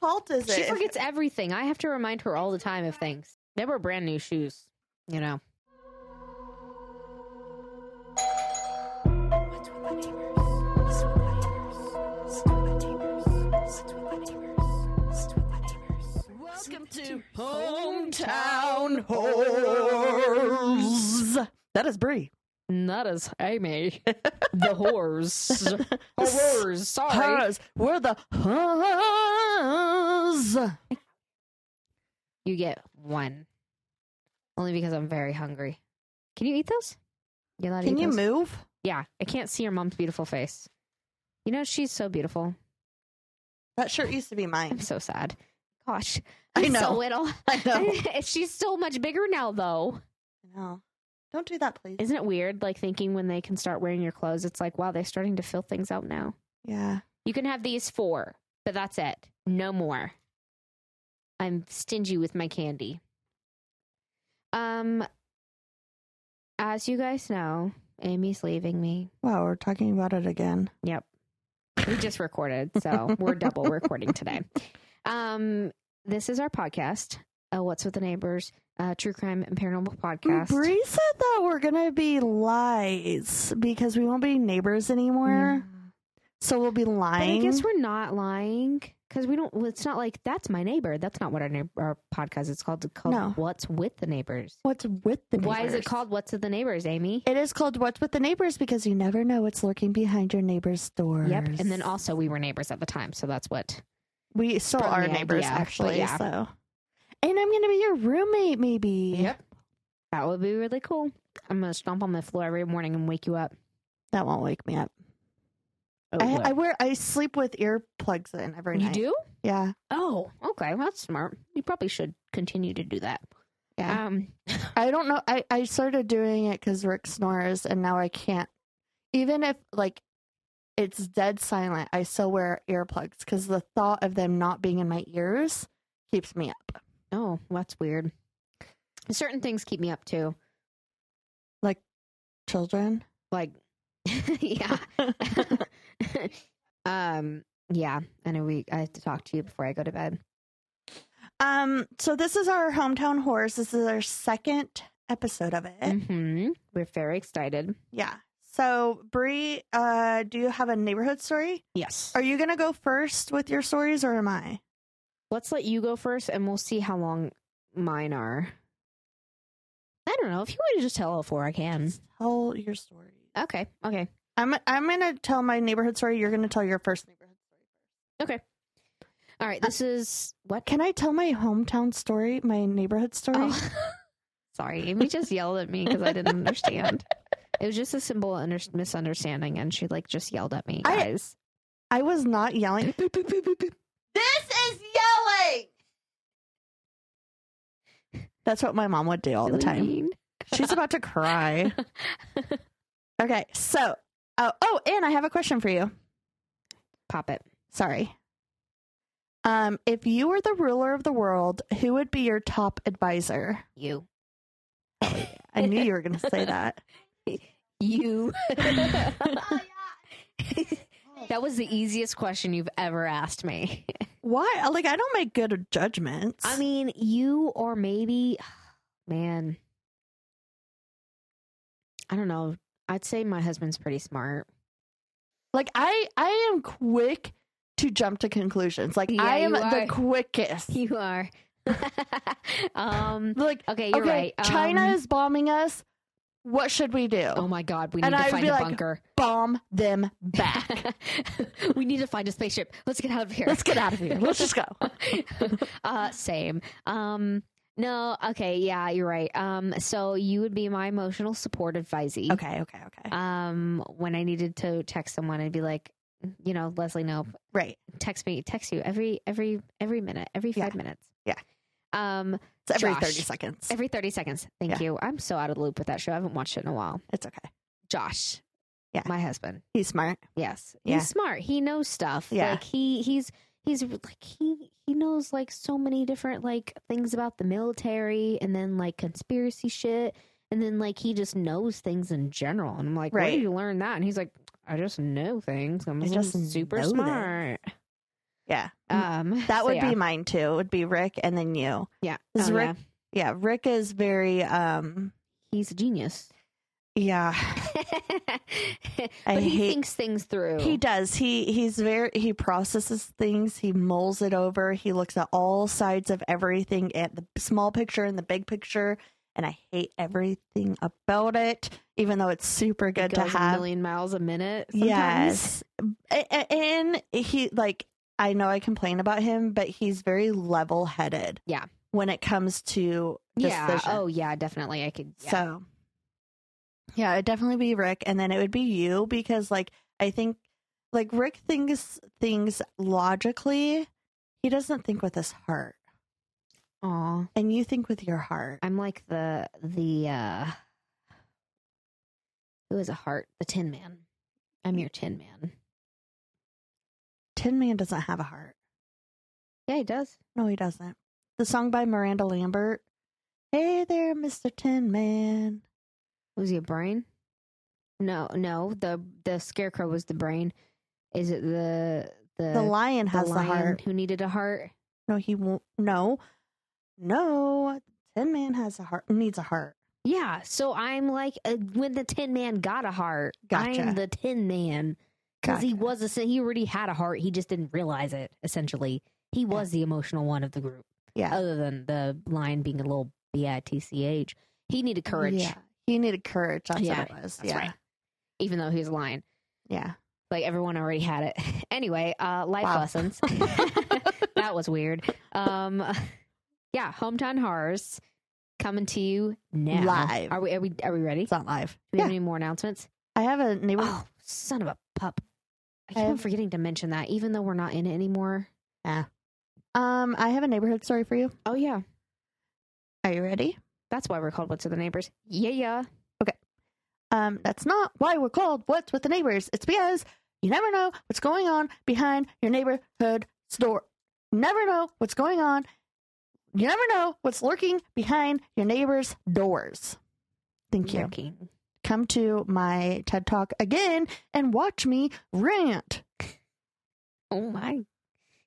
fault is it? She if- forgets everything. I have to remind her all the time of things. They were brand new shoes, you know. Welcome to Hometown Whores. That is Bri. Not as Amy. the whores. Horrors. Sorry. Hers. We're the whores. You get one. Only because I'm very hungry. Can you eat those? You allowed to Can eat you those? move? Yeah. I can't see your mom's beautiful face. You know, she's so beautiful. That shirt used to be mine. I'm so sad. Gosh. I I'm know. So little. I know. she's so much bigger now, though. I know. Don't do that, please. Isn't it weird, like thinking when they can start wearing your clothes? It's like, wow, they're starting to fill things out now. Yeah. You can have these four, but that's it. No more. I'm stingy with my candy. Um, as you guys know, Amy's leaving me. Wow, we're talking about it again. Yep. We just recorded, so we're double recording today. Um, this is our podcast. Uh, What's with the neighbors? Uh, true crime and paranormal podcast. Bri said that we're gonna be lies because we won't be neighbors anymore. Yeah. So we'll be But I guess we're not lying because we don't. It's not like that's my neighbor. That's not what our neighbor, our podcast is called. It's called No. What's with the neighbors. What's with the neighbors? Why is it called What's with the neighbors, Amy? It is called What's with the Neighbors because you never know what's lurking behind your neighbor's door. Yep. And then also we were neighbors at the time, so that's what. we still are neighbors, idea, actually. yeah. So, and I'm gonna be your roommate, maybe. Yep. That would be really cool. I'm gonna stomp on the floor every morning and wake you up. That won't wake me up. Oh, I. I wear I sleep with earplugs in every you night. You do? Yeah. Oh, okay. Well, that's smart. You probably should continue to do that. Yeah. Um, I don't know. I, I started doing it because Rick snores, and now I can't. Even if like it's dead silent, I still wear earplugs because the thought of them not being in my ears keeps me up. Oh, that's weird. Certain things keep me up too. Like children. Like, yeah. um, yeah. I know we. I have to talk to you before I go to bed. um. So this is our hometown horse. This is our second episode of it. hmm We're very excited. Yeah. So Bri, uh, do you have a neighborhood story? Yes. Are you gonna go first with your stories, or am I? Let's let you go first, and we'll see how long mine are. I don't know. If you want to just tell all four, I can. Tell your story. Okay. Okay. I'm I'm gonna tell my neighborhood story. You're gonna tell your first neighborhood story. Okay. All right. This uh, is what? Can I tell my hometown story, my neighborhood story? Oh. Sorry, Amy just yelled at me because I didn't understand. It was just a simple under- misunderstanding, and she like just yelled at me, I- guys. I was not yelling. this is yelling. That's what my mom would do all the time. Mean. She's about to cry. Okay, so oh oh, and I have a question for you. Pop it. Sorry. Um, if you were the ruler of the world, who would be your top advisor? You. I knew you were going to say that. You. that was the easiest question you've ever asked me. Why? Like, I don't make good judgments. I mean, you or maybe, man, I don't know. I'd say my husband's pretty smart. like I I am quick to jump to conclusions. Like Yeah, I am the quickest. You are. um. Like Okay, you're okay, right. China Um, is bombing us. What should we do? Oh my God, we need And to I'd find a like, bunker. Bomb them back. we need to find a spaceship. Let's get out of here. Let's get out of here. Let's just go. uh, same. Um, no, okay, yeah, you're right. Um, so you would be my emotional support advisee. Okay, okay, okay. Um, when I needed to text someone, I'd be like, you know, Leslie, nope. right. text me, text you every every every minute, every Yeah. five minutes. Yeah. Um, It's every Josh. 30 seconds. every thirty seconds. Thank Yeah. you. I'm so out of the loop with that show. I haven't watched it in a while. it's okay. Josh. Yeah. My husband. He's smart. Yes. Yeah. He's smart. He knows stuff. Yeah. Like he he's he's like he he knows like so many different like things about the military and then like conspiracy shit and then like he just knows things in general. And I'm like, where Right. did you learn that? And he's like, I just know things. I'm just super smart. them." Yeah. Um, that so would yeah. be mine too. It would be Rick and then you. yeah. Oh, Rick, yeah. yeah, Rick is very um He's a genius. yeah. but he hate- thinks things through. He does. He he's very he processes things. He mulls it over. He looks at all sides of everything at the small picture and the big picture. And I hate everything about it, even though it's super It good to goes a have. million miles a minute. Sometimes. Yes. And he like I know I complain about him, but he's very level headed. Yeah. When it comes to Yeah. Oh, yeah. Definitely. I could. Yeah. So yeah, it'd definitely be Rick and then it would be you because like I think like Rick thinks things logically. He doesn't think with his heart. Aw. And you think with your heart. I'm like the the uh who is a heart? The Tin Man. I'm your Tin Man. Tin Man doesn't have a heart. Yeah, he does. No, he doesn't. The song by Miranda Lambert. Hey there, Mr. Tin Man. Was he a brain? No, no. The the scarecrow was the brain. Is it the the The lion has the lion heart. who needed a heart? No, he won't. No, no. Tin Man has a heart. Needs a heart. Yeah. So I'm like uh, when the Tin Man got a heart. Gotcha. I'm the Tin Man because he was a, he already had a heart. He just didn't realize it. Essentially, he was the emotional one of the group. Yeah. Other than the lion being a little bitch, he needed courage. Yeah. He needed courage. That's Yeah, what it was. That's yeah. right. Even though he was a lion. Yeah. Like everyone already had it. Anyway, uh, life Wow. lessons. that was weird. Um, yeah, hometown horrors coming to you now. Live. Are we? Are we? Are we ready? It's not live. Do we Yeah. have any more announcements? I have a neighbor. Oh, son of a pup! I keep I on have- forgetting to mention that, even though we're not in it anymore. Yeah. Um, I have a neighborhood story for you. Oh yeah, Are you ready? that's why we're called "What's with the Neighbors." Yeah, yeah. Okay. Um, that's not why we're called What's with the Neighbors. It's because you never know what's going on behind your neighborhood store. You never know what's going on. You never know what's lurking behind your neighbor's doors. Thank you. Lurking. Come to my TED Talk again and watch me rant. Oh my!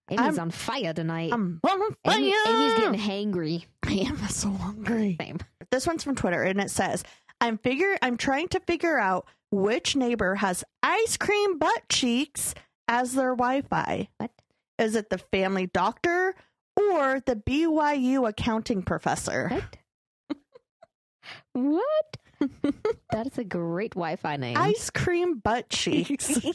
Amy's I'm- on fire tonight. I'm on fire. Amy, Amy's getting hangry. I am so hungry. Same. This one's from Twitter and it says, I'm figure I'm trying to figure out which neighbor has ice cream butt cheeks as their Wi-Fi. What? Is it the family doctor or the BYU accounting professor? What? what? That is a great Wi-Fi name. Ice cream butt cheeks.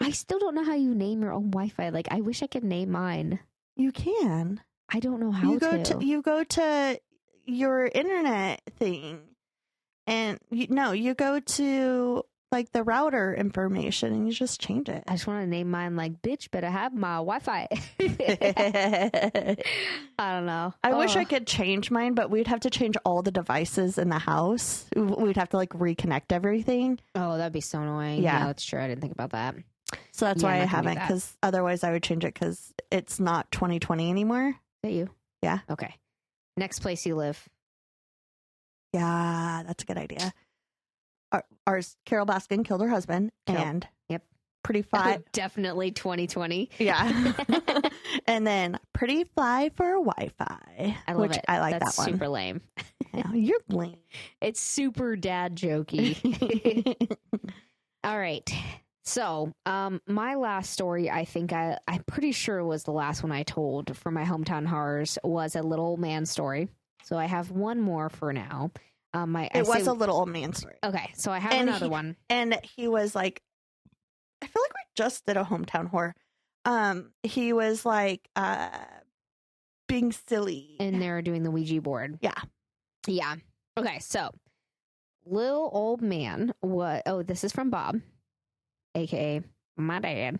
I still don't know how you name your own Wi-Fi. Like, I wish I could name mine. you can. I don't know how you go to. to. you go to your internet thing. And you no, you go to like the router information and you just change it. I just want to name mine like, bitch, better have my Wi-Fi. I I don't know. I wish I could change mine, but we'd have to change all the devices in the house. We'd have to like reconnect everything. Oh, that'd be so annoying. Yeah. Yeah, that's true. I didn't think about that. So that's Yeah, why I not gonna do haven't, because otherwise I would change it because it's not 2020 anymore. Is that you? Yeah. Okay. Next place you live. Yeah, that's a good idea. Our, ours, Carole Baskin killed her husband, and Yep. pretty fly. Definitely 2020. yeah, and then pretty fly for Wi-Fi, I love which it. I like That's that one. super lame. Yeah, you're lame. It's super dad jokey. All right. So, um, my last story, I think I, I'm pretty sure was the last one I told for my hometown horrors was a little man story. So I have one more for now. Um, my I it was a little old man story, okay. So I have And another he- one. and he was like, I feel like we just did a hometown horror. Um, he was like, uh, being silly. and they're doing the Ouija board. Yeah. Yeah. Okay, so little old man what oh, this is from Bob, aka my dad.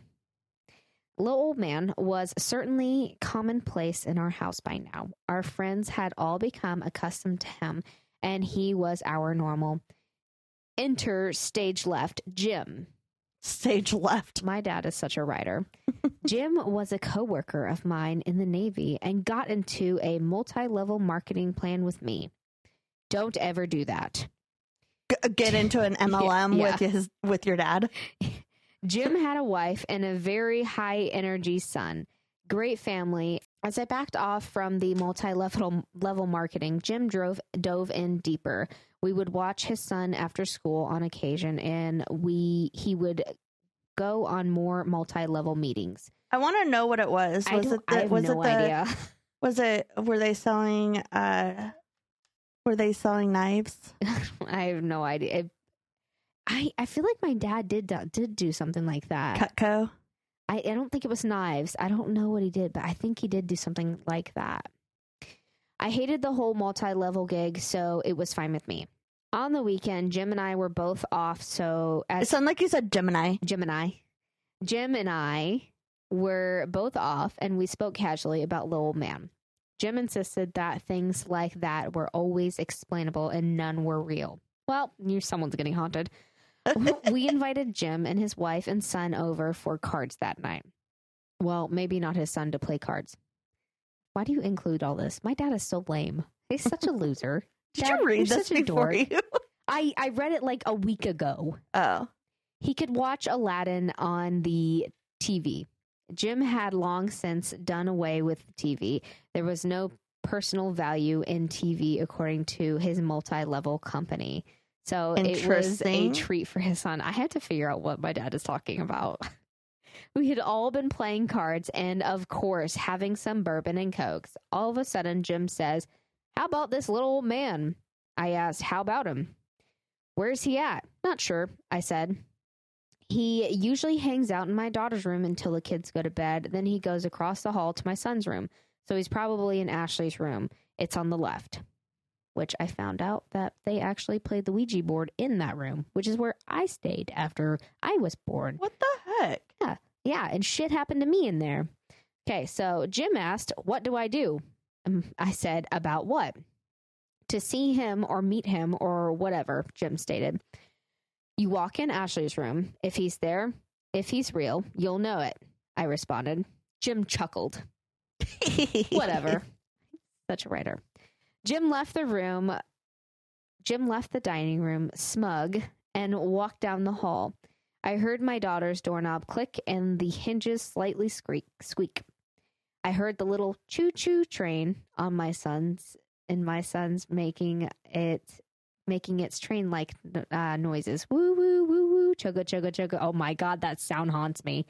Little old man was certainly commonplace in our house by now. Our friends had all become accustomed to him, and he was our normal. Enter stage left, Jim. Stage left. My dad is such a writer. Jim was a coworker of mine in the Navy and got into a multi-level marketing plan with me. Don't ever do that. G- get into an MLM Yeah. with his with your dad. Jim had a wife and a very high energy son. Great family. As I backed off from the multi-level level marketing, Jim drove dove in deeper. We would watch his son after school on occasion and we he would go on more multi-level meetings. I want to know what it was. I Was it the, was no it the idea. was it were they selling uh were they selling knives? I have no idea. It- I I feel like my dad did did do something like that. Cutco? I, I don't think it was knives. I don't know what he did, but I think he did do something like that. I hated the whole multi level gig, so it was fine with me. On the weekend, Jim and I were both off, so It sounded like you said Gemini. Jim and I, Jim and I were both off, and we spoke casually about Little Man. Jim insisted that things like that were always explainable and none were real. Well, you someone's getting haunted. we invited Jim and his wife and son over for cards that night. Well, maybe not his son to play cards. Why do you include all this? My dad is so lame. He's such a loser. Did Dad, you read this such a before you? I, I read it like a week ago. Oh. He could watch Aladdin on the TV. Jim had long since done away with the TV. There was no personal value in TV, according to his multi level company. So it was a treat for his son. I had to figure out what my dad is talking about. We had all been playing cards and, of course, having some bourbon and cokes. All of a sudden, Jim says, How about this little old man? I asked, How about him? Where's he at? Not sure, I said. He usually hangs out in my daughter's room until the kids go to bed. Then he goes across the hall to my son's room. So he's probably in Ashley's room. It's on the left, which I found out that they actually played the Ouija board in that room, which is where I stayed after I was born. What the heck? Yeah, Yeah. and shit happened to me in there. Okay, so Jim asked, What do I do? Um, I said, About what? To see him or meet him or whatever, Jim stated. You walk in Ashley's room. If he's there, if he's real, you'll know it. I responded. Jim chuckled. Whatever. Such a writer. Jim left the room. Jim left the dining room, smug, and walked down the hall. I heard my daughter's doorknob click and the hinges slightly squeak. Squeak. I heard the little choo-choo train on my son's, and my son's making it, making its train-like uh, noises. Woo woo woo woo, chugga chugga chugga. Oh my god, that sound haunts me.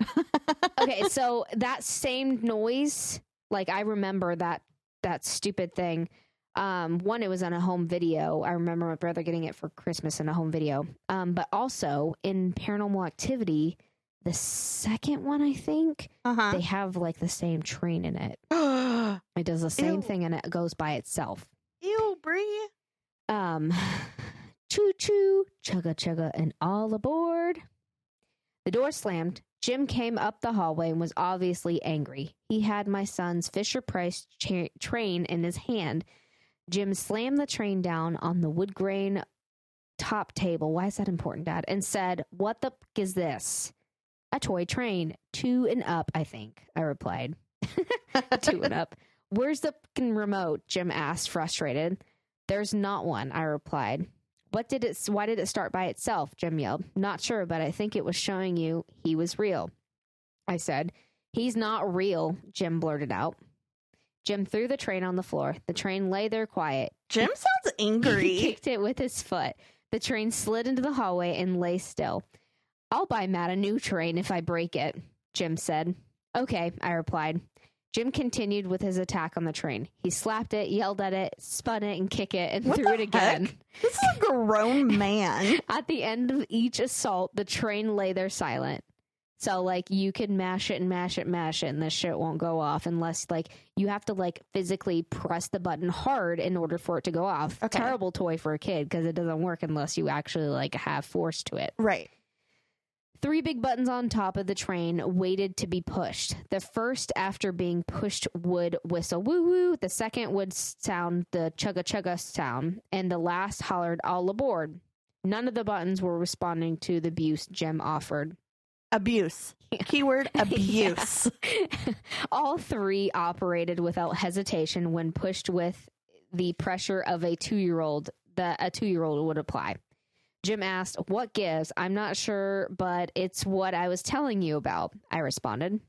okay, so that same noise, like I remember that that stupid thing. Um, one, it was on a home video. I remember my brother getting it for Christmas in a home video. Um, but also in Paranormal Activity, the second one, I think Uh they have like the same train in it. It does the same Ew. thing and it goes by itself. Ew, Bri. Um, choo choo, chugga chugga, and all aboard. The door slammed. Jim came up the hallway and was obviously angry. He had my son's Fisher Price cha- train in his hand. Jim slammed the train down on the wood grain top table. Why is that important, Dad? And said, What the f- is this? A toy train. Two and up, I think, I replied. Two and up. Where's the fucking remote? Jim asked, frustrated. There's not one, I replied. What did it why did it start by itself? Jim yelled. Not sure, but I think it was showing you he was real. I said. He's not real, Jim blurted out. Jim threw the train on the floor. The train lay there quiet. Jim sounds angry. He kicked it with his foot. The train slid into the hallway and lay still. I'll buy Matt a new train if I break it, Jim said. Okay, I replied. Jim continued with his attack on the train. He slapped it, yelled at it, spun it, and kicked it, and What threw it again. heck? This is a grown man. At the end of each assault, the train lay there silent. So like you can mash it and mash it, mash it, and this shit won't go off unless like you have to like physically press the button hard in order for it to go off. Okay. Terrible toy for a kid because it doesn't work unless you actually like have force to it. Right. Three big buttons on top of the train waited to be pushed. The first, after being pushed, would whistle woo woo. The second would sound the chugga chugga sound. And the last hollered all aboard. None of the buttons were responding to the abuse Jim offered. Abuse. Keyword abuse. Yeah. all three operated without hesitation when pushed with the pressure of a two year old that a two year old would apply. Jim asked, What gives? I'm not sure, but it's what I was telling you about. I responded.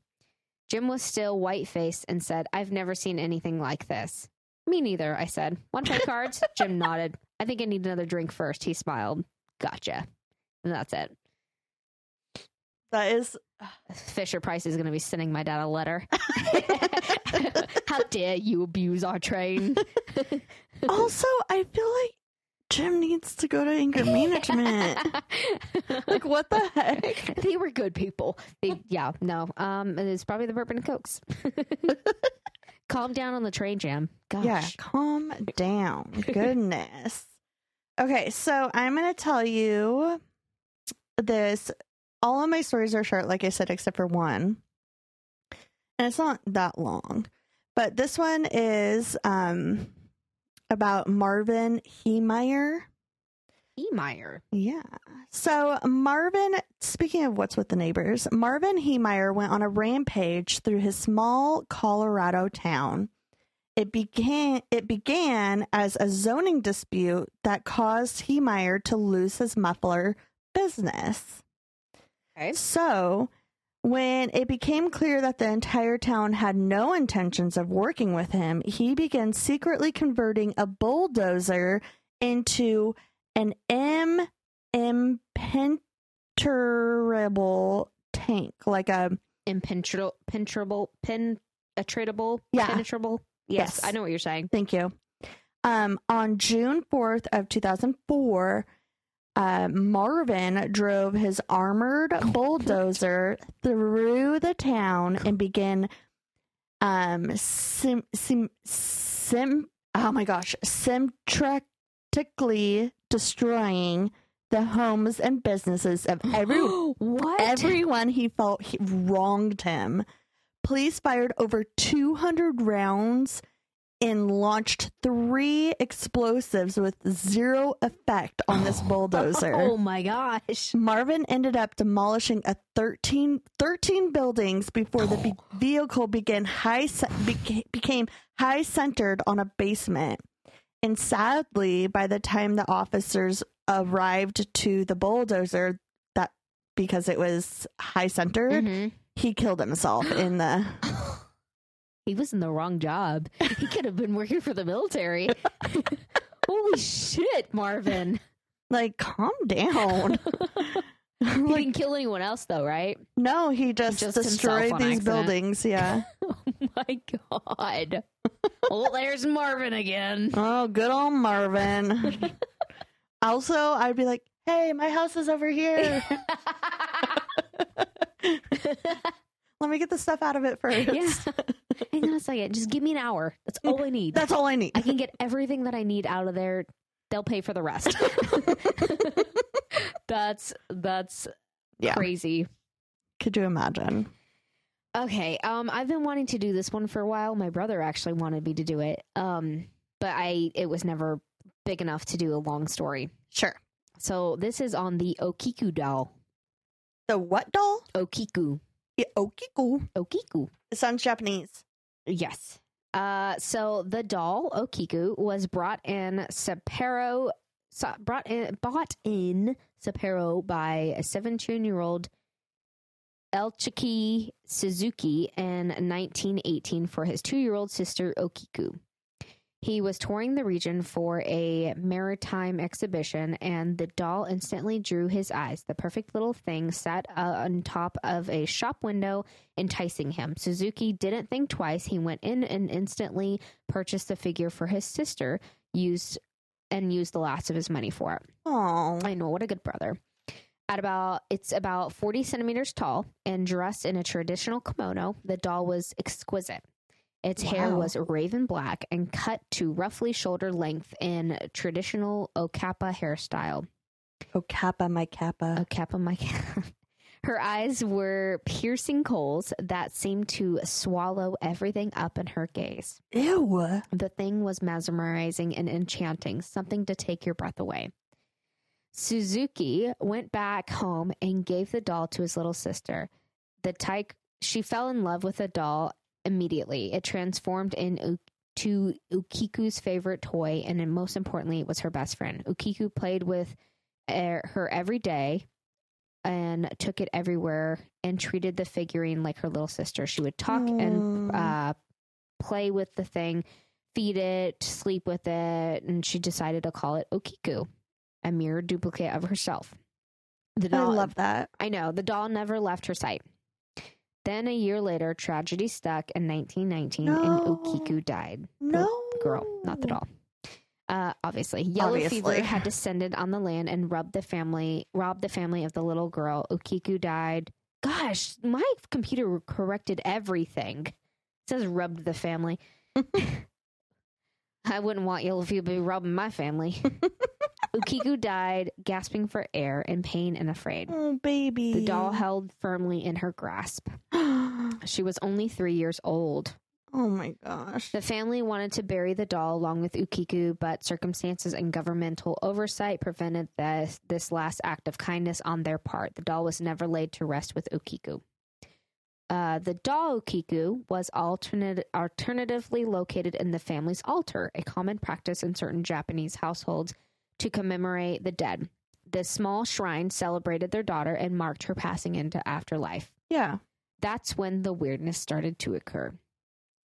Jim was still white faced and said, I've never seen anything like this. Me neither, I said. Want to play cards? Jim nodded. I think I need another drink first. He smiled. Gotcha. And that's it. That is Fisher Price is going to be sending my dad a letter. How dare you abuse our train? also, I feel like Jim needs to go to anger management. like, what the heck? they were good people. They, yeah, no. Um, it's probably the bourbon and cokes. Calm down on the train jam. Gosh. Yeah, calm down. Goodness. Okay, so I'm going to tell you this. All of my stories are short, like I said, except for one. And it's not that long. But this one is um, about Marvin Heemeyer. Heemeyer. Yeah. So Marvin, speaking of what's with the neighbors, Marvin Heemeyer went on a rampage through his small Colorado town. It began it began as a zoning dispute that caused Heemeyer to lose his muffler business. Okay. So when it became clear that the entire town had no intentions of working with him, he began secretly converting a bulldozer into an M impenetrable tank, like a Impenetrable, penetrable, penetrable, Yeah. penetrable. Yes, Yes. I know what you're saying. thank you. Um, on June fourth of two thousand four, uh, Marvin drove his armored bulldozer through the town and began um sim sim sim oh my gosh sympathetically destroying the homes and businesses of every what? everyone he felt he wronged him. Police fired over 200 rounds and launched three explosives with zero effect on this bulldozer. Oh my gosh. Marvin ended up demolishing a 13, 13 buildings before the be- vehicle began high ce- beca- became high centered on a basement. And sadly, by the time the officers arrived to the bulldozer, that because it was high centered, Mhm. he killed himself in the. He was in the wrong job. He could have been working for the military. Holy shit, Marvin. Like, calm down. He like, didn't kill anyone else, though, right? no, he just, just destroyed these accident. buildings. Yeah. Oh my god. well, there's Marvin again. Oh, good old Marvin. also, I'd be like, hey, my house is over here. Let me get the stuff out of it first. yeah. Hang on a second. Just give me an hour. That's all I need. That's all I need. I can get everything that I need out of there. They'll pay for the rest. that's that's Yeah. crazy. Could you imagine? Okay, um, I've been wanting to do this one for a while. My brother actually wanted me to do it, um, but I it was never big enough to do a long story. Sure. So this is on the Okiku doll. The what doll? Okiku, Yeah, Okiku. Okiku. It sounds Japanese. Yes. Uh, so the doll Okiku was brought in Sapporo, sa- brought in, bought in Sapporo by a 17 year old Eikichi Suzuki in 1918 for his two year old sister Okiku. He was touring the region for a maritime exhibition, and the doll instantly drew his eyes. The perfect little thing sat uh, on top of a shop window, enticing him. Suzuki didn't think twice. He went in and instantly purchased the figure for his sister, used and used the last of his money for it. Oh, I know what a good brother. At about it's about 40 centimeters tall and dressed in a traditional kimono, the doll was exquisite. Its hair was raven black and cut to roughly shoulder length in traditional Okappa hairstyle. Kappa, my Kappa. Okappa, my kappa. Her eyes were piercing coals that seemed to swallow everything up in her gaze. Ew. The thing was mesmerizing and enchanting, something to take your breath away. Suzuki went back home and gave the doll to his little sister. The tyke, she fell in love with the doll immediately. It transformed into Okiku's favorite toy, and then most importantly, it was her best friend. Okiku played with er, her every day and took it everywhere and treated the figurine like her little sister. She would talk and Mm. uh, play with the thing, feed it, sleep with it, and she decided to call it Okiku, a mirror duplicate of herself. The doll, I love that. I know the doll never left her sight. Then a year later, tragedy struck in 1919, and No. Okiku died No. girl, not the doll. Uh, obviously, yellow Obviously. fever had descended on the land and robbed the family, robbed the family of the little girl. Okiku died. Gosh, my computer corrected everything. It says rubbed the family. I wouldn't want yellow fever to be robbing my family. Okiku died, gasping for air, in pain and afraid. Oh, baby. The doll held firmly in her grasp. She was only three years old. Oh my gosh. The family wanted to bury the doll along with Okiku, but circumstances and governmental oversight prevented this, this last act of kindness on their part. The doll was never laid to rest with Okiku. Uh, the doll Okiku was alternate, alternatively located in the family's altar, a common practice in certain Japanese households to commemorate the dead. This small shrine celebrated their daughter and marked her passing into afterlife. Yeah. That's when the weirdness started to occur.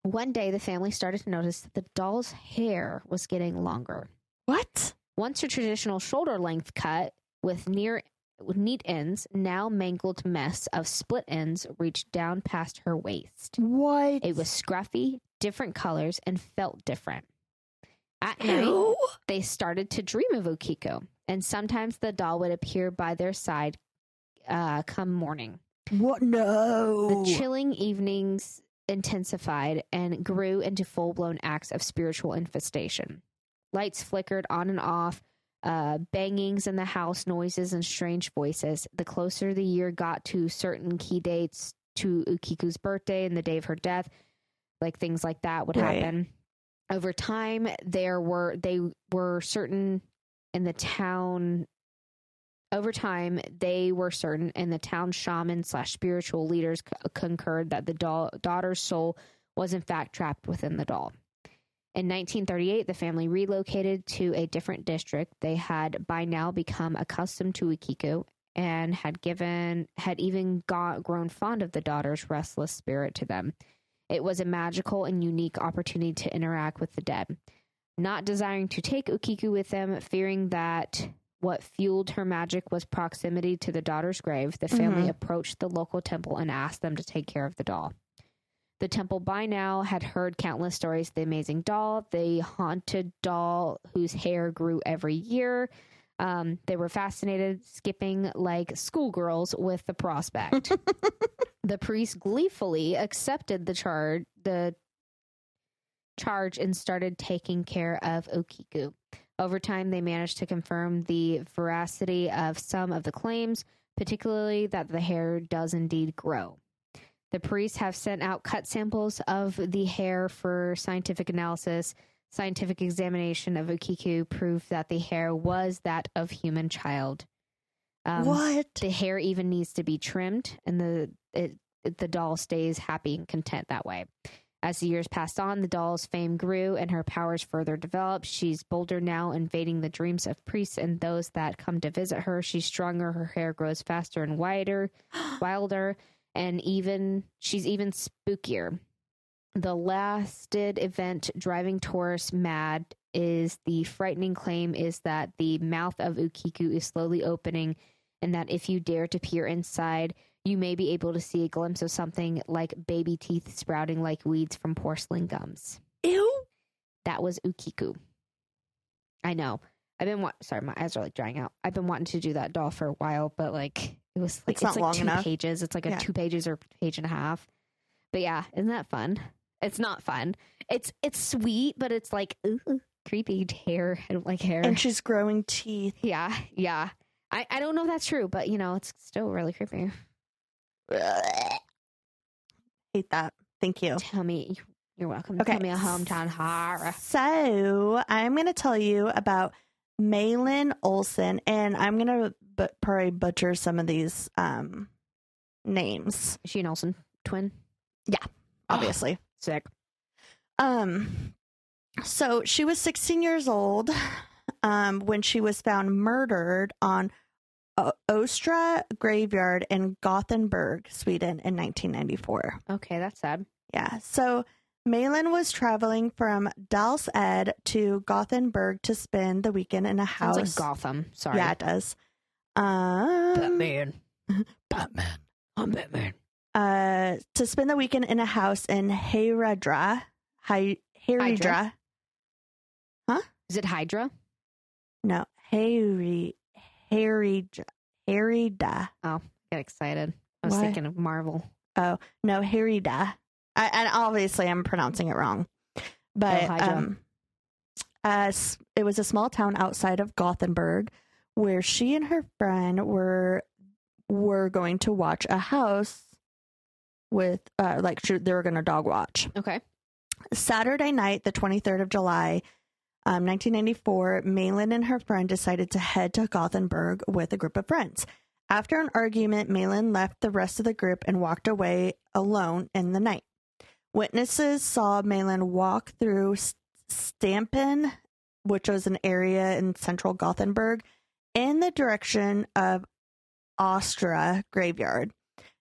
One day, the family started to notice that the doll's hair was getting longer. What? Once her traditional shoulder length cut with near neat ends, now mangled mess of split ends reached down past her waist. What? It was scruffy, different colors, and felt different. At night, Ew. they started to dream of Okiku, and sometimes the doll would appear by their side uh, come morning. What? No. The chilling evenings intensified and grew into full blown acts of spiritual infestation. Lights flickered on and off, uh, bangings in the house, noises, and strange voices. The closer the year got to certain key dates, to Okiku's birthday and the day of her death, like things like that would Right. happen. Over time, there were they were certain in the town over time, they were certain, and the town shaman slash spiritual leaders c- concurred that the doll, daughter's soul was in fact trapped within the doll. In 1938, the family relocated to a different district. They had by now become accustomed to Okiku and had given had even got, grown fond of the daughter's restless spirit to them. It was a magical and unique opportunity to interact with the dead. Not desiring to take Okiku with them, fearing that what fueled her magic was proximity to the daughter's grave, the family Mhm. approached the local temple and asked them to take care of the doll. The temple by now had heard countless stories of the amazing doll, the haunted doll whose hair grew every year. Um, they were fascinated, skipping like schoolgirls with the prospect. the priest gleefully accepted the charge, the charge, and started taking care of Okiku. Over time, they managed to confirm the veracity of some of the claims, particularly that the hair does indeed grow. The priests have sent out cut samples of the hair for scientific analysis. Scientific examination of Okiku proved that the hair was that of human child. Um, what? The hair even needs to be trimmed, and the it, the doll stays happy and content that way. As the years passed on, the doll's fame grew and her powers further developed. She's bolder now, invading the dreams of priests and those that come to visit her. She's stronger, her hair grows faster and wider, wilder, and even she's even spookier. The lasted event driving tourists mad is the frightening claim is that the mouth of Okiku is slowly opening and that if you dare to peer inside, you may be able to see a glimpse of something like baby teeth sprouting like weeds from porcelain gums. Ew. That was Okiku. I know. I've been wa- sorry, my eyes are like drying out. I've been wanting to do that doll for a while, but like it was like It's not like long two enough. pages. It's like a Yeah. two pages or page and a half. But yeah, isn't that fun? It's not fun. It's it's sweet, but it's like ooh, creepy hair. I don't like hair. And she's growing teeth. yeah, yeah. I, I don't know if that's true, but you know, it's still really creepy. Hate that. Thank you. Tell me you're welcome. Okay. Tell me a hometown horror. So I'm going to tell you about Malin Olsson, and I'm to but probably butcher some of these um, names, Is she an Olsen twin? Yeah, obviously. Sick. Um, so she was 16 years old um, when she was found murdered on O- Ostra Graveyard in Gothenburg, Sweden, in 1994. Okay, that's sad. Yeah. So Malin was traveling from Dals Ed to Gothenburg to spend the weekend in a house. Sounds like Gotham. Sorry. Yeah, it does. Um, Batman. Batman. I'm Batman. uh, to spend the weekend in a house in Heradra. Hy- Heridra. Huh? Is it Hydra? No, Heri, Heridra. Herida. Get excited. I was Why? thinking of Marvel. Oh, no, Herida. I, and obviously, I'm pronouncing it wrong. But Oh, um, as it was a small town outside of Gothenburg, where she and her friend were were going to watch a house with, uh, like she, they were going to dog watch. Okay. Saturday night, the 23rd of July, um, 1994, Malin and her friend decided to head to Gothenburg with a group of friends. After an argument, Malin left the rest of the group and walked away alone in the night. Witnesses saw Malin walk through Stampen, which was an area in central Gothenburg, in the direction of Ostra graveyard.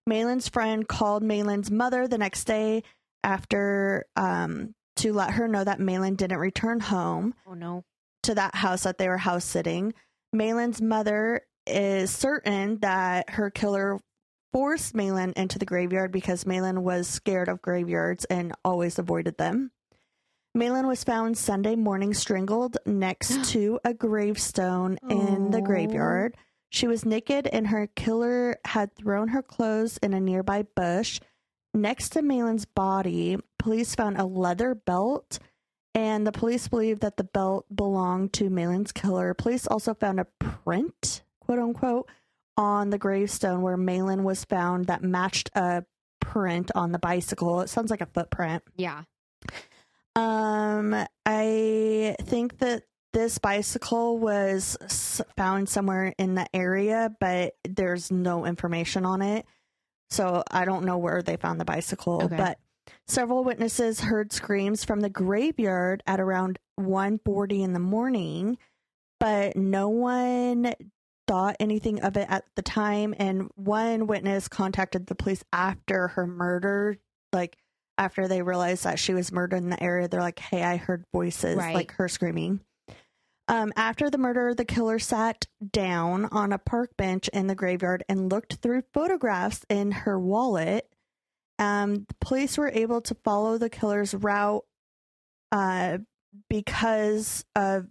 Malin's friend called Malin's mother the next day after um, to let her know that Malin didn't return home Oh no. to that house that they were house sitting. Malin's mother is certain that her killer forced Malin into the graveyard because Malin was scared of graveyards and always avoided them. Malin was found Sunday morning strangled next to a gravestone in the graveyard. She was naked and her killer had thrown her clothes in a nearby bush. Next to Malin's body, police found a leather belt and the police believe that the belt belonged to Malin's killer. Police also found a print, quote unquote, on the gravestone where Malin was found that matched a print on the bicycle. It sounds like a footprint. Yeah. Um, I think that this bicycle was found somewhere in the area, but there's no information on it. So I don't know where they found the bicycle, Okay. but several witnesses heard screams from the graveyard at around 1:40 in the morning, but no one thought anything of it at the time and one witness contacted the police after her murder like after they realized that she was murdered in the area they're like hey i heard voices Right. like her screaming um, after the murder the killer sat down on a park bench in the graveyard and looked through photographs in her wallet um, the police were able to follow the killer's route uh, because of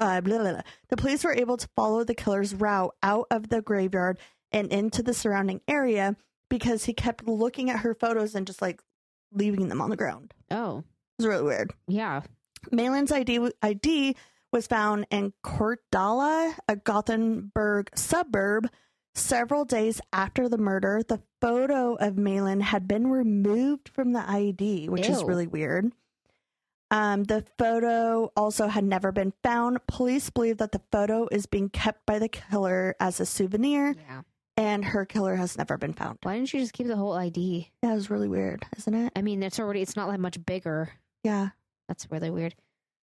uh, blah, blah, blah. the police were able to follow the killer's route out of the graveyard and into the surrounding area because he kept looking at her photos and just like leaving them on the ground. Oh. It was really weird. Yeah. Malin's ID, ID was found in Kortedala, a Gothenburg suburb. Several days after the murder, the photo of Malin had been removed from the ID, which is really weird. Um, the photo also had never been found. Police believe that the photo is being kept by the killer as a souvenir, Yeah. and her killer has never been found. Why didn't you just keep the whole ID? That was really weird, isn't it? I mean, it's already, it's not that much bigger. Yeah. That's really weird.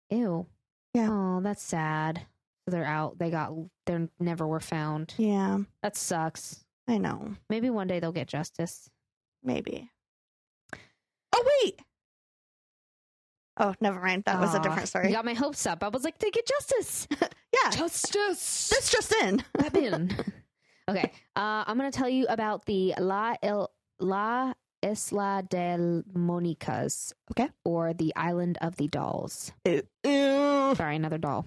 Ew. Yeah. Oh, that's sad. So they're out. They got, they never were found. Yeah, That sucks. I know. Maybe one day they'll get justice. Maybe. Oh wait. Oh, never mind. That was a different story. You got my hopes up. I was like, they get justice. Yeah, Justice. this just in. Batman. okay. Uh, I'm going to tell you about the La, Il- La Isla del Muñecas. Okay. Or the Island of the Dolls. Ew. Ew. Sorry, another doll.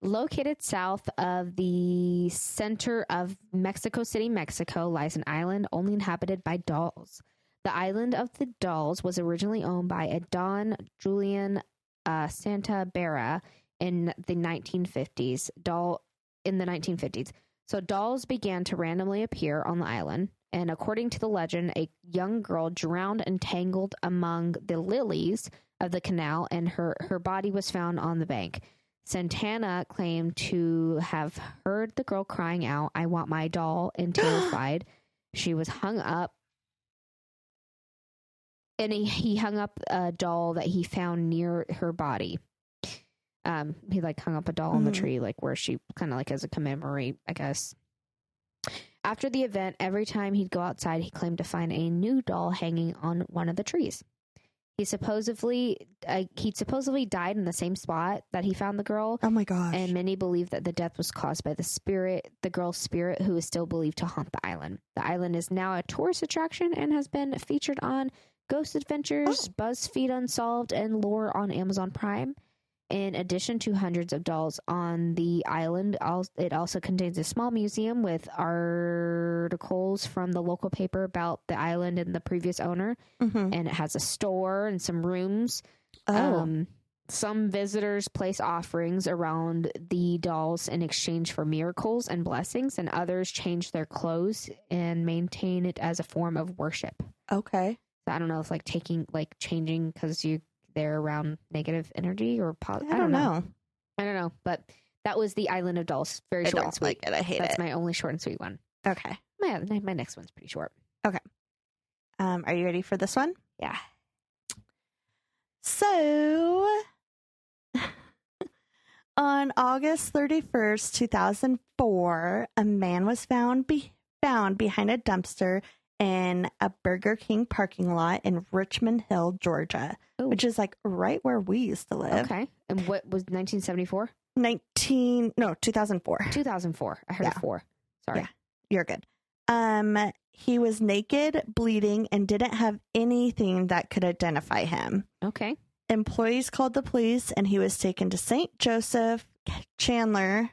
Located south of the center of Mexico City, Mexico, lies an island only inhabited by dolls. The island of the dolls was originally owned by a Don Julian uh, Santana Barrera in the 1950s. Doll in the 1950s. So dolls began to randomly appear on the island, and according to the legend, a young girl drowned and tangled among the lilies of the canal, and her her body was found on the bank. Santana claimed to have heard the girl crying out, "I want my doll!" and terrified, she was hung up. And he, he hung up a doll that he found near her body. Um, he like hung up a doll on the Mhm. tree, like where she kind of like as a commemorate, I guess. After the event, every time he'd go outside, he claimed to find a new doll hanging on one of the trees. He supposedly uh, he supposedly died in the same spot that he found the girl, Oh my gosh. and many believe that the death was caused by the spirit, the girl's spirit, who is still believed to haunt the island. The island is now a tourist attraction and has been featured on Ghost Adventures, BuzzFeed Unsolved, and Lore on Amazon Prime. In addition to hundreds of dolls on the island, it also contains a small museum with articles from the local paper about the island and the previous owner. Mhm. And it has a store and some rooms. Oh. Um, some visitors place offerings around the dolls in exchange for miracles and blessings, and others change their clothes and maintain it as a form of worship. okay. I don't know if like taking like changing because you they're around negative energy or positive. I positive. don't, know. I don't know, but that was the Island of Dolls. Very I short and sweet. like it. I hate it. That's it. my only short and sweet one. okay. My my next one's pretty short. Okay. Um, are you ready for this one? Yeah. So, on August 31st, 2004, a man was found be- found behind a dumpster in a Burger King parking lot in Richmond Hill, Georgia, Ooh. which is like right where we used to live. Okay. And what was 1974? 19 no, 2004. 2004. I heard Yeah. four. Sorry. Yeah. You're good. Um he was naked, bleeding and didn't have anything that could identify him. Okay. employees called the police and he was taken to St. Joseph Candler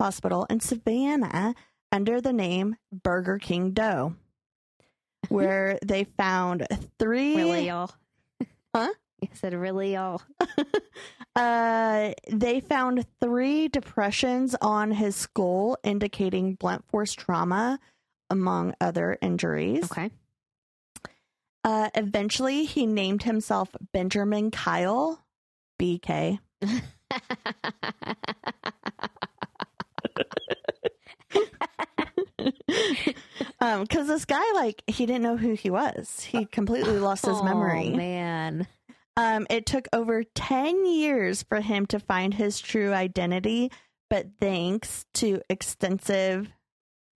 Hospital in Savannah under the name Burger King Doe, where they found three. Really, y'all? Huh? You said really, y'all? Uh, they found three depressions on his skull, indicating blunt force trauma, among other injuries. Okay. Uh, eventually, he named himself Benjamin Kyle, BK. um because this guy like he didn't know who he was he completely lost his memory. Oh, man. um it took over 10 years for him to find his true identity but thanks to extensive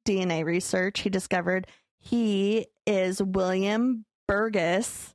dna research he discovered he is william burgess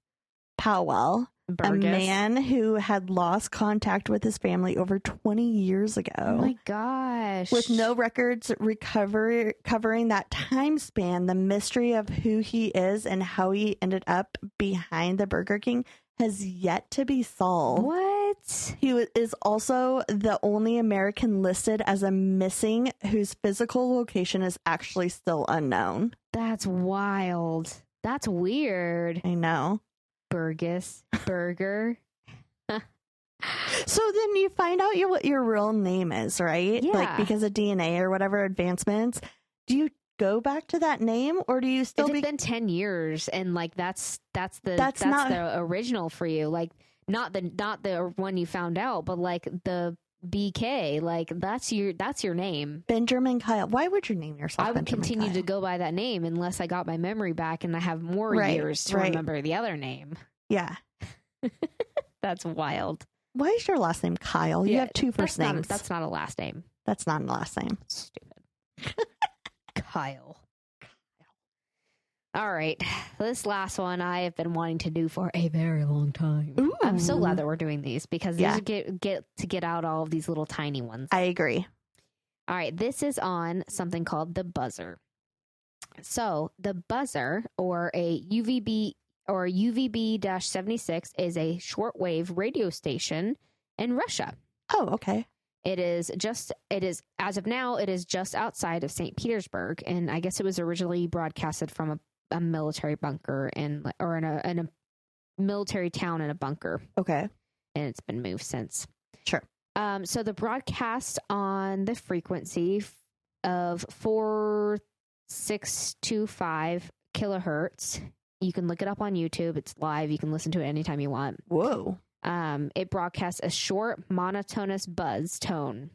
powell a man who had lost contact with his family over 20 years ago Oh my gosh. with no records recover covering that time span, the mystery of who he is and how he ended up behind the Burger King has yet to be solved. What? He is also the only American listed as a missing whose physical location is actually still unknown. That's wild. That's weird. I know. Burgess. Burger. So then you find out your, what your real name is, right? Yeah. Like because of DNA or whatever advancements. Do you go back to that name or do you still if be it's been 10 years and like that's that's the That's that's, not- the original for you like not the not the one you found out but like the bk like that's your that's your name Benjamin Kyle? Why would you name yourself? i would Benjamin continue Kyle? to go by that name unless i got my memory back and i have more Right, years to right. remember the other name Yeah. that's wild Why is your last name Kyle? You have two first that's not, names. that's not a last name That's not a last name. stupid kyle all right this last one i have been wanting to do for a very long time i'm so glad that we're doing these because Yeah. these get get to get out all of these little tiny ones I agree. all right this is on something called the buzzer so the buzzer or a uvb or uvb-76 is a shortwave radio station in russia Oh, okay. it is just it is as of now it is just outside of St. Petersburg and I guess it was originally broadcasted from a, a military bunker in or in a in a military town in a bunker Okay. and it's been moved since. Sure. Um so the broadcast on the frequency of 4625 kilohertz you can look it up on YouTube. It's live. You can listen to it anytime you want. Whoa. Um, it broadcasts a short monotonous buzz tone.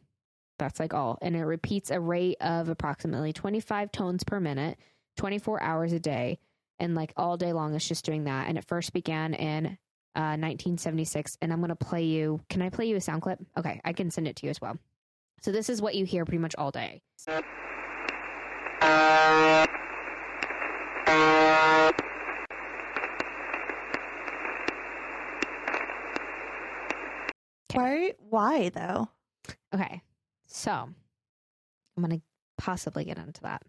That's like all. And it repeats a rate of approximately 25 tones per minute, 24 hours a day. And like all day long, it's just doing that. And it first began in uh, 1976, and I'm going to play you. Can I play you a sound clip? Okay, I can send it to you as well. So this is what you hear pretty much all day. Why? Why though? Okay, so I'm going to possibly get into that.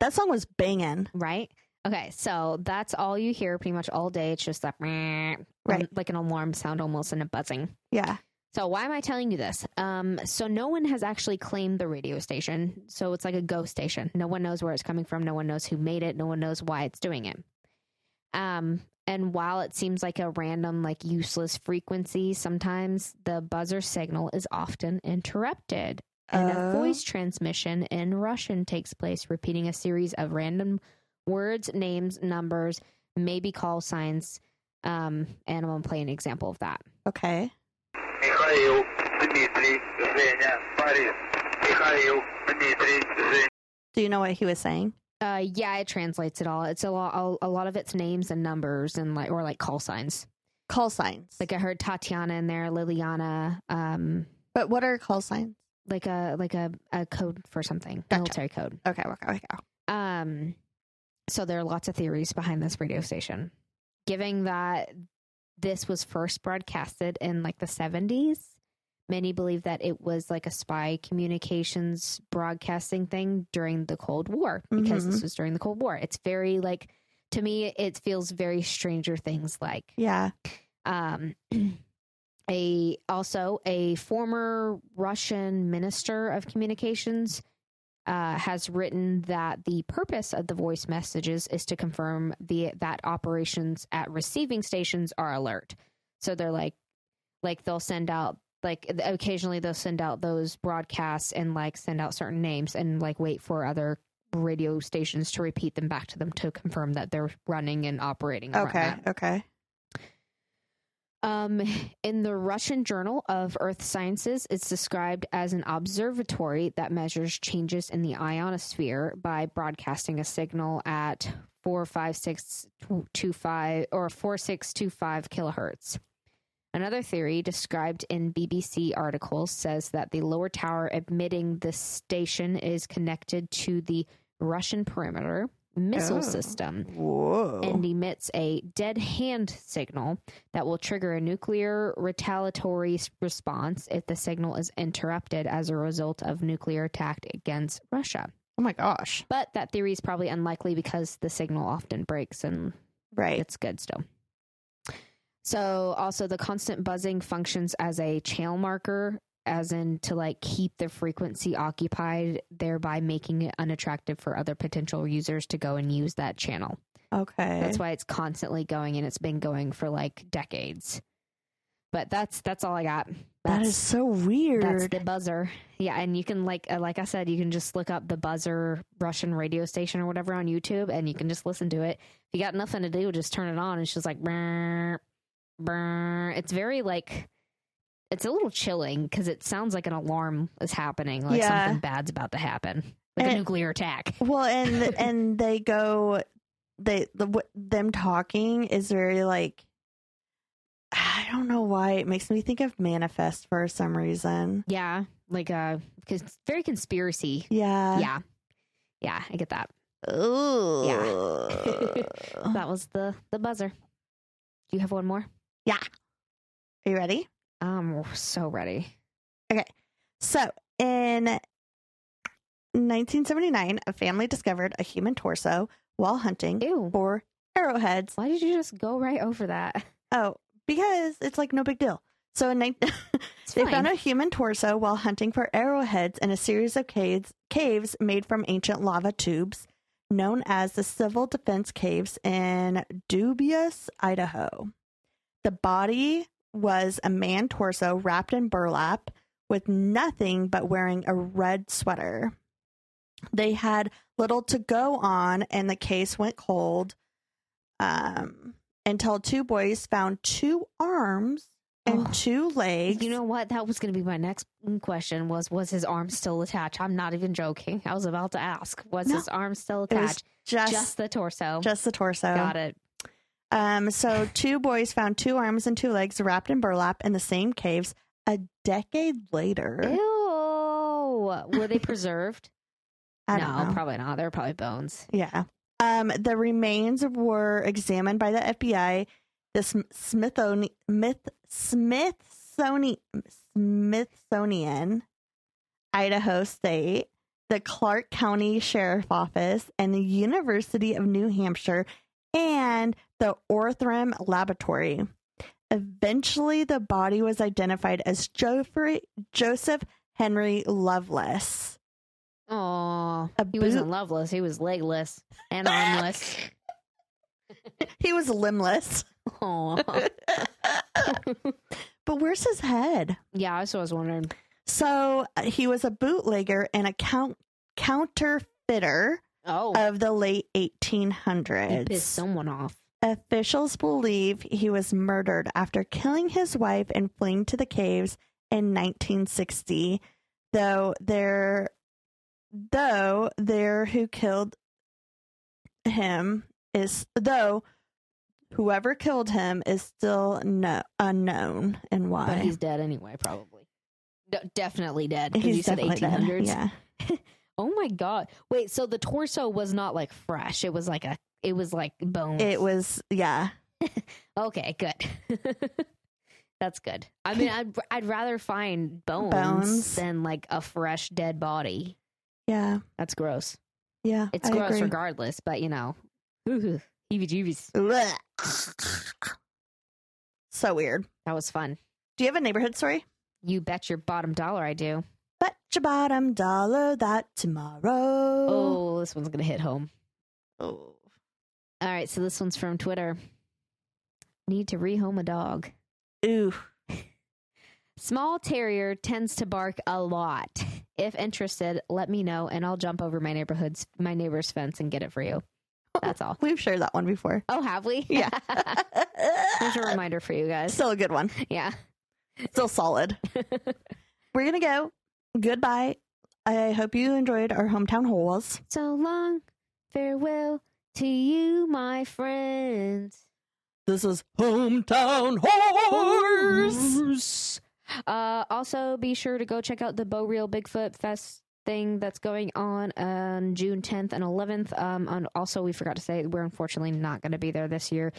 That song was banging. right? Okay, so that's all you hear pretty much all day. It's just that. Right. like an alarm sound almost and a buzzing. Yeah. So why am I telling you this? Um, so no one has actually claimed the radio station. So it's like a ghost station. No one knows where it's coming from. No one knows who made it. No one knows why it's doing it. Um, and while it seems like a random, like useless frequency, sometimes the buzzer signal is often interrupted and oh. a voice transmission in Russian takes place, repeating a series of random words, names, numbers, maybe call signs. Um, and I'm going to play an example of that. Okay. Mikhail, Zhenya, Mikhail, Zhenya. Do you know what he was saying? Uh, yeah, it translates it all. It's a lot, a lot of it's names and numbers and like or like call signs. Call signs. Like I heard Tatiana in there, Liliana. Um, but what are call signs? Like a like a, a code for something, Gotcha. military code. Okay. Okay. okay. Um, so there are lots of theories behind this radio station. Given that this was first broadcasted in like the seventies, many believe that it was like a spy communications broadcasting thing during the Cold War because this Mhm. was during the Cold War. It's very like to me, it feels very Stranger Things like Yeah. um, a also a former Russian minister of communications uh, has written that the purpose of the voice messages is to confirm the that operations at receiving stations are alert. So they're like, like they'll send out like occasionally they'll send out those broadcasts and like send out certain names and like wait for other radio stations to repeat them back to them to confirm that they're running and operating. Okay. Okay. Um, in the Russian Journal of Earth Sciences, it's described as an observatory that measures changes in the ionosphere by broadcasting a signal at 45625 or 4625 kilohertz. Another theory described in BBC articles says that the lower tower admitting the station is connected to the Russian perimeter missile Oh. system Whoa. and emits a dead hand signal that will trigger a nuclear retaliatory response if the signal is interrupted as a result of nuclear attack against Russia. oh my gosh. But that theory is probably unlikely because the signal often breaks and Right. it's good still. So, also, the constant buzzing functions as a channel marker, as in to like keep the frequency occupied, thereby making it unattractive for other potential users to go and use that channel. Okay. That's why it's constantly going and it's been going for like decades. But that's that's all I got. that That's, so weird. that's the buzzer. Yeah, and you can like uh, like I said, you can just look up the buzzer Russian radio station or whatever on YouTube, and you can just listen to it. If you got nothing to do, just turn it on. It's just like brr, brr. It's very like it's a little chilling because it sounds like an alarm is happening, like Yeah. something bad's about to happen, like And- a nuclear attack. well, and and they go, they the what them talking is very like. I don't know why it makes me think of Manifest for some reason. Yeah, like uh, because it's very conspiracy. Yeah. yeah, yeah, I get that. Ooh. yeah. That was the the buzzer. Do you have one more? Yeah. Are you ready? I'm so ready. Okay. So, in 1979, a family discovered a human torso while hunting Ew. for arrowheads. Why did you just go right over that? Oh, because it's like no big deal. So, in nine- It's they fine. found a human torso while hunting for arrowheads in a series of caves, caves made from ancient lava tubes known as the Civil Defense Caves in Dubois, Idaho. The body was a man torso wrapped in burlap with nothing but wearing a red sweater. They had little to go on, and the case went cold um, until two boys found two arms and Oh. two legs. You know what? That was going to be my next question. Was was his arm still attached? I'm not even joking. I was about to ask. Was No. his arm still attached? just Just the torso. just the torso. Got it. Um, so two boys found two arms and two legs wrapped in burlap in the same caves a decade later. Ew. Were they preserved? I no, know. probably not. They're probably bones. Yeah. Um, the remains were examined by the FBI. The Smithsonian, Smith, Smithsonian, Smithsonian, Idaho State, the Clark County Sheriff Office, and the University of New Hampshire, and the Othram Laboratory. Eventually, the body was identified as Joffrey, Joseph Henry Loveless. Oh, he wasn't loveless. He was legless and armless. He was limbless. Aw. but where's his head? yeah, that's what I was wondering. So uh, he was a bootlegger and a count- counterfeiter Oh, of the late he 1800s. pissed someone off. Officials believe he was murdered after killing his wife and fleeing to the caves in 1960. Though there, though there who killed him is though whoever killed him is still no, unknown and why. But he's dead anyway, probably. Definitely dead. Because He's you said definitely dead, 1800s. Yeah. Oh my god! Wait, so the torso was not like fresh. It was like a. It was like bones. It was yeah. okay. Good. That's good. I mean, I'd I'd rather find bones, Bones. than like a fresh dead body. Yeah. That's gross. Yeah. It's I gross agree. regardless, but you know, heebie-jeebies. So weird. That was fun. Do you have a neighborhood story? You bet your bottom dollar I do. Your bottom dollar that tomorrow. Oh, this one's gonna hit home. Oh. All right, so this one's from Twitter. Need to rehome a dog. Ooh. Small terrier tends to bark a lot. If interested, let me know and I'll jump over my neighborhood's my neighbor's fence and get it for you. Oh, That's all. We've shared that one before. Oh, have we? Yeah. There's a reminder for you guys. Still a good one. Yeah. Still solid. We're going to go. Goodbye. I hope you enjoyed our hometown holes. So long. Farewell to you, my friends. This is hometown horse. Uh, also, be sure to go check out the Bow Real Bigfoot Fest thing that's going on on June 10th and 11th. Um, and also, we forgot to say we're unfortunately not going to be there this year.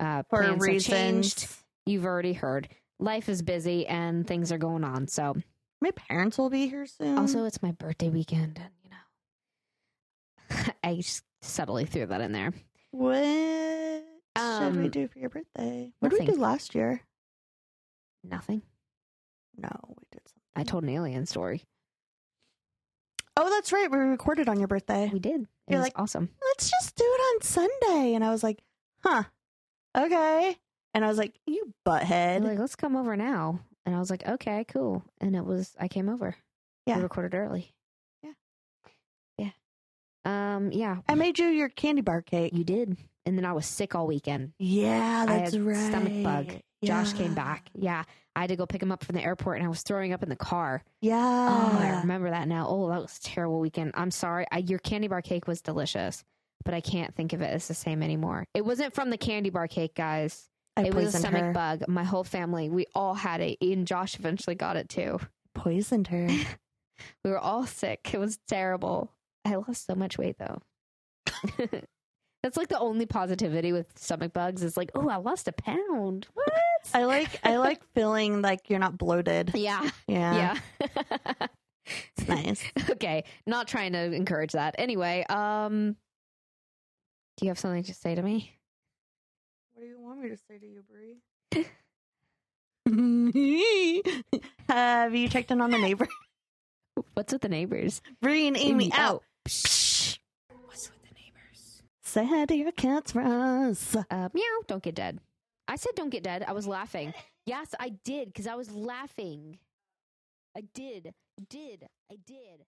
Uh, For plans have changed. You've already heard. Life is busy and things are going on. So, My parents will be here soon. also, it's my birthday weekend, and you know, I subtly threw that in there. what should we Um, do for your birthday? What did we do last year? Nothing. No, we did something. I told an alien story. Oh, that's right. We recorded on your birthday. We did. It You're was like, awesome. Let's just do it on Sunday. And I was like, huh, okay. And I was like, you butthead. like, let's come over now. And I was like, okay, cool. And it was, I came over. Yeah. We recorded early. Yeah. Yeah. Um, yeah, I made you your candy bar cake. you did. And then I was sick all weekend. Yeah, that's right. stomach bug. Josh came back. Yeah. I had to go pick him up from the airport and I was throwing up in the car. Yeah. Oh, I remember that now. Oh, that was a terrible weekend. I'm sorry. I, your candy bar cake was delicious, but I can't think of it as the same anymore. It wasn't from the candy bar cake, guys. I it was a stomach her. bug. My whole family, we all had it. Even Josh eventually got it too. Poisoned her. We were all sick. It was terrible. I lost so much weight though. That's like the only positivity with stomach bugs is like, oh, I lost a pound. What? I like I like feeling like you're not bloated. Yeah. Yeah. Yeah. It's nice. okay. Not trying to encourage that. Anyway, um do you have something to say to me? What do you want me to say to you, Bri? Have you checked in on the neighbor? What's with the neighbors? Bri and Amy Oh, out. Psh. What's with the neighbors? Say hi to your cats for us. Uh, meow, don't get dead. I said don't get dead. I was laughing. Yes, I did because I was laughing. I did. I did. I did.